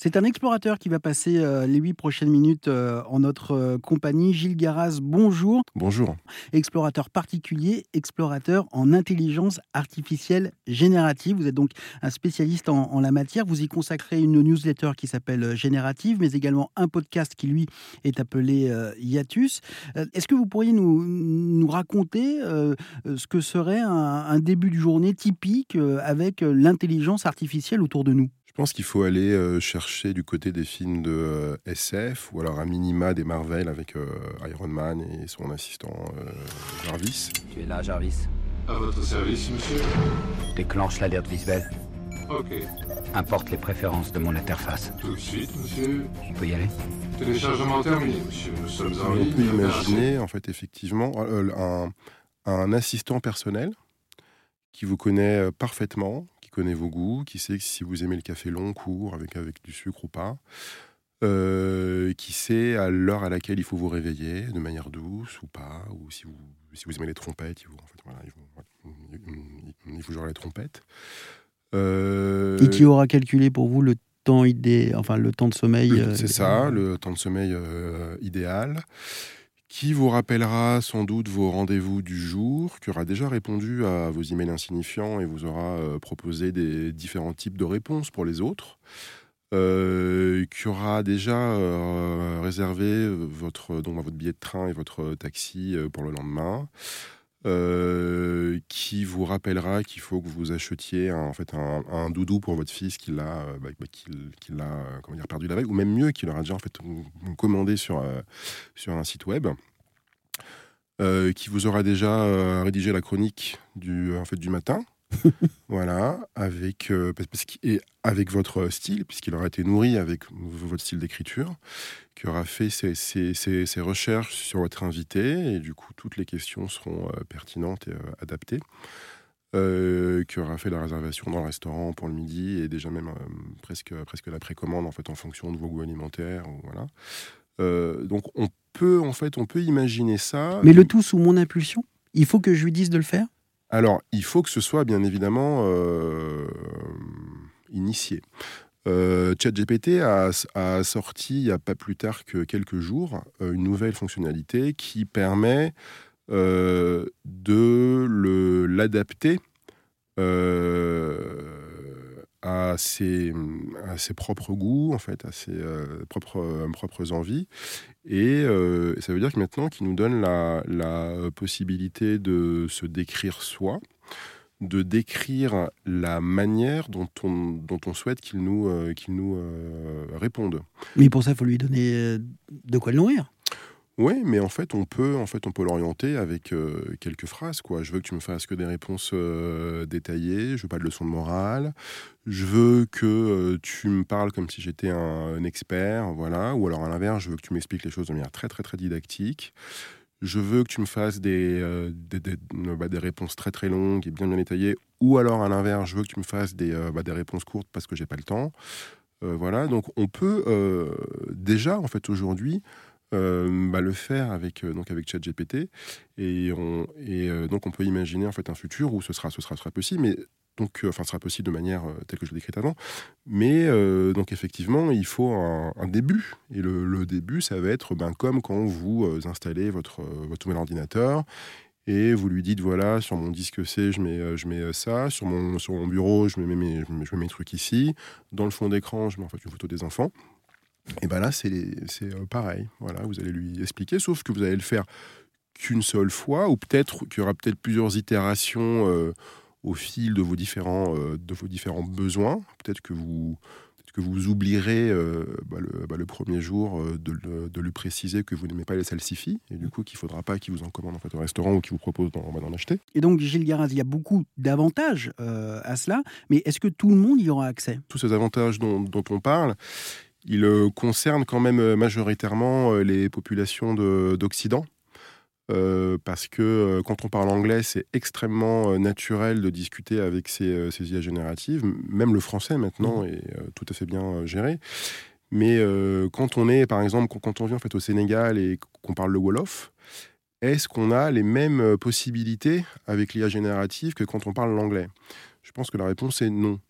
C'est un explorateur qui va passer euh, les huit prochaines minutes euh, en notre euh, compagnie. Gilles Garas, bonjour. Bonjour. Explorateur particulier, explorateur en intelligence artificielle générative. Vous êtes donc un spécialiste en, la matière. Vous y consacrez une newsletter qui s'appelle Générative, mais également un podcast qui, lui, est appelé Hiatus. Est-ce que vous pourriez nous, nous raconter ce que serait un, un, début de journée typique avec l'intelligence artificielle autour de nous? Pense qu'il faut aller euh, chercher du côté des films de euh, SF ou alors à minima des Marvel avec euh, Iron Man et son assistant Jarvis. Tu es là, Jarvis? À votre service, monsieur Déclenche l'alerte visuelle. Ok. Importe les préférences de mon interface. Tout de suite, monsieur. Tu peux y aller? Téléchargement terminé, monsieur. Nous sommes en ligne. On peut imaginer, en fait, effectivement, un, un assistant personnel qui vous connaît parfaitement, connaît vos goûts, qui sait si vous aimez le café long, court, avec, avec du sucre ou pas, euh, qui sait à l'heure à laquelle il faut vous réveiller, de manière douce ou pas, ou si vous, si vous aimez les trompettes, il vous, en fait, voilà, il vous, jouera les trompettes. Euh, Et qui aura calculé pour vous le temps idéal, enfin le temps de sommeil euh, C'est ça, le temps de sommeil idéal qui vous rappellera sans doute vos rendez-vous du jour, qui aura déjà répondu à vos emails insignifiants et vous aura euh, proposé des différents types de réponses pour les autres, euh, qui aura déjà euh, réservé votre, votre billet de train et votre taxi pour le lendemain, qui vous rappellera qu'il faut que vous achetiez un, en fait un, doudou pour votre fils qu'il a, bah, bah, qu'il, a comment dire, perdu la veille, ou même mieux, qu'il aura déjà en fait commandé sur, sur un site web. qui vous aura déjà rédigé la chronique du, en fait, du matin. voilà, avec, et avec votre style, puisqu'il aura été nourri avec votre style d'écriture, qui aura fait ses, ses, ses, recherches sur votre invité, et du coup, toutes les questions seront pertinentes et adaptées. Euh, qui aura fait la réservation dans le restaurant pour le midi et déjà même presque, presque la précommande en fait en fonction de vos goûts alimentaires. Voilà. Euh, donc on peut en fait on peut imaginer ça. Mais le tout sous mon impulsion? Il faut que je lui dise de le faire? Alors il faut que ce soit bien évidemment euh, initié. Euh, ChatGPT a, sorti il n'y a pas plus tard que quelques jours une nouvelle fonctionnalité qui permet euh, de l'adapter euh, à, ses, propres goûts, en fait, à ses euh, propres, propres envies. Et ça veut dire que maintenant qu'il nous donne la, la, possibilité de se décrire soi, de décrire la manière dont on, dont on souhaite qu'il nous, qu'il nous réponde. Mais pour ça, il faut lui donner de quoi le nourrir. Oui, mais en fait, on peut, en fait, on peut l'orienter avec euh, quelques phrases. Quoi. Je veux que tu me fasses que des réponses euh, détaillées. Je veux pas de leçons de morale. Je veux que euh, tu me parles comme si j'étais un, expert, voilà. Ou alors à l'inverse, je veux que tu m'expliques les choses de manière très, très, très didactique. Je veux que tu me fasses des, des, bah, des, réponses très, très longues et bien, bien détaillées. Ou alors à l'inverse, je veux que tu me fasses des, bah, des réponses courtes parce que j'ai pas le temps. voilà. Donc, on peut déjà, en fait, aujourd'hui euh, bah, le faire avec euh, donc avec ChatGPT. Et on euh, donc on peut imaginer en fait un futur où ce sera ce sera, sera possible mais donc enfin ce sera possible de manière telle que je l'ai décrite avant. Mais donc effectivement il faut un, début. Et le, début ça va être ben, comme quand vous installez votre votre nouvel ordinateur et vous lui dites voilà sur mon disque C je mets je mets ça. Sur mon sur mon bureau je mets mes, je mets mes trucs ici. Dans le fond d'écran je mets en fait une photo des enfants et bien là, c'est euh, pareil. Voilà, vous allez lui expliquer, sauf que vous allez le faire qu'une seule fois, ou peut-être qu'il y aura peut-être plusieurs itérations euh, au fil de vos différents, euh, de vos différents besoins. Peut-être que vous, que vous oublierez bah, le, bah, le, premier jour de, lui préciser que vous n'aimez pas les salsifis, et du coup qu'il ne faudra pas qu'il vous en commande en fait, au restaurant ou qu'il vous propose d'en acheter. Et donc, Gilles Garaz, il y a beaucoup d'avantages à cela, mais est-ce que tout le monde y aura accès? Tous ces avantages dont, dont on parle, il euh, concerne quand même euh, majoritairement euh, les populations d'Occident. parce que quand on parle anglais, c'est extrêmement naturel de discuter avec ces, ces, IA génératives. Même le français maintenant mmh. est tout à fait bien géré. Mais quand on est, par exemple, quand on vient en fait au Sénégal et qu'on parle le Wolof, est-ce qu'on a les mêmes possibilités avec l'IA générative que quand on parle l'anglais? Je pense que la réponse est non.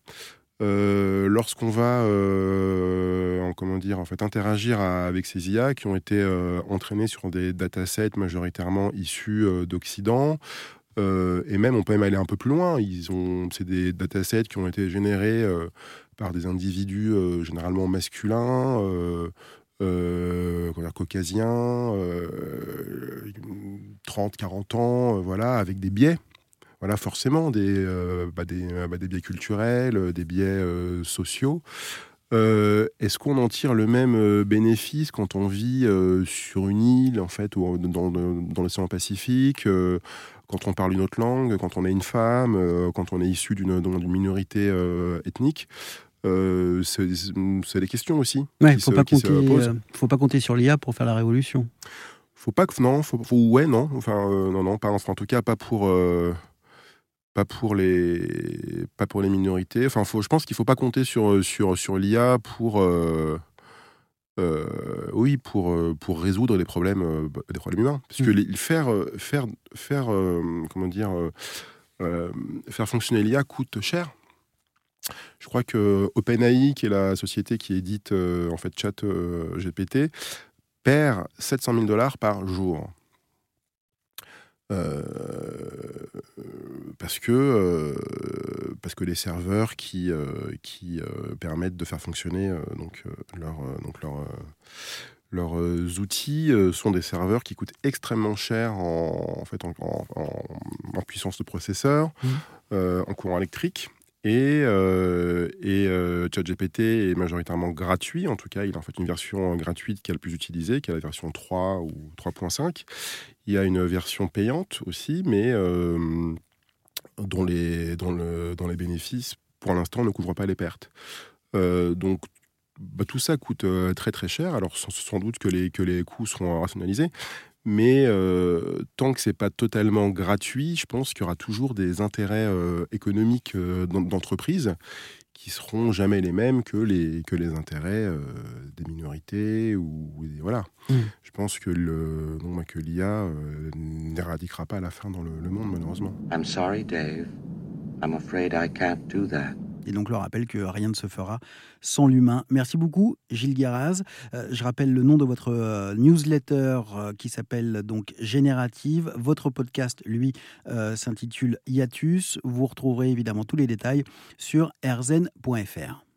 Lorsqu'on va dire, en fait, interagir avec ces IA qui ont été entraînés sur des datasets majoritairement issus d'Occident. et même, on peut même aller un peu plus loin. C'est des datasets qui ont été générés par des individus généralement masculins, euh, caucasiens, 30, 40 ans, voilà, avec des biais voilà, forcément des, euh, bah, des, euh, bah, des, biais culturels, euh, des biais sociaux. Est-ce qu'on en tire le même bénéfice quand on vit sur une île, en fait, ou dans, dans l'océan Pacifique, quand on parle une autre langue, quand on est une femme, quand on est issu d'une minorité ethnique c'est des questions aussi. Il ne faut, pas compter, faut pas compter sur l'IA pour faire la révolution. Faut pas que non, faut, ouais non, enfin non non pas en tout cas pas pour pas pour les pas pour les minorités. Enfin, faut, je pense qu'il faut pas compter sur sur sur l'IA pour euh, euh, oui pour pour résoudre les problèmes des problèmes humains. Parce que les, faire faire faire comment dire faire fonctionner l'IA coûte cher. Je crois que OpenAI, qui est la société qui édite en fait Chat GPT, perd 700 000 dollars par jour. Euh, parce que euh, parce que les serveurs qui euh, qui permettent de faire fonctionner donc leur donc leur leurs outils sont des serveurs qui coûtent extrêmement cher en, en fait en, en, puissance de processeur, mmh. en courant électrique. Et, et ChatGPT est majoritairement gratuit. En tout cas, il a en fait une version gratuite qui est la plus utilisée, qui est la version 3 ou 3.5. Il y a une version payante aussi, mais euh, dont, les, dont, le, dans les bénéfices, pour l'instant, ne couvrent pas les pertes. Euh, donc, bah, tout ça coûte euh, très très cher. Alors, sans, doute que les, que les coûts seront rationalisés, mais tant que c'est pas totalement gratuit, je pense qu'il y aura toujours des intérêts économiques d'entreprise qui seront jamais les mêmes que les, que les intérêts euh, des minorités ou voilà. Mm. Je pense que le bah, que l'IA euh, n'éradiquera pas la fin dans le, le monde malheureusement. I'm sorry, Dave. I'm afraid I can't do that. Et donc, le rappelle que rien ne se fera sans l'humain. Merci beaucoup, Gilles Guéraz. Euh, je rappelle le nom de votre euh, newsletter euh, qui s'appelle donc Générative. Votre podcast, lui, s'intitule Iatus. Vous retrouverez évidemment tous les détails sur erzen.fr.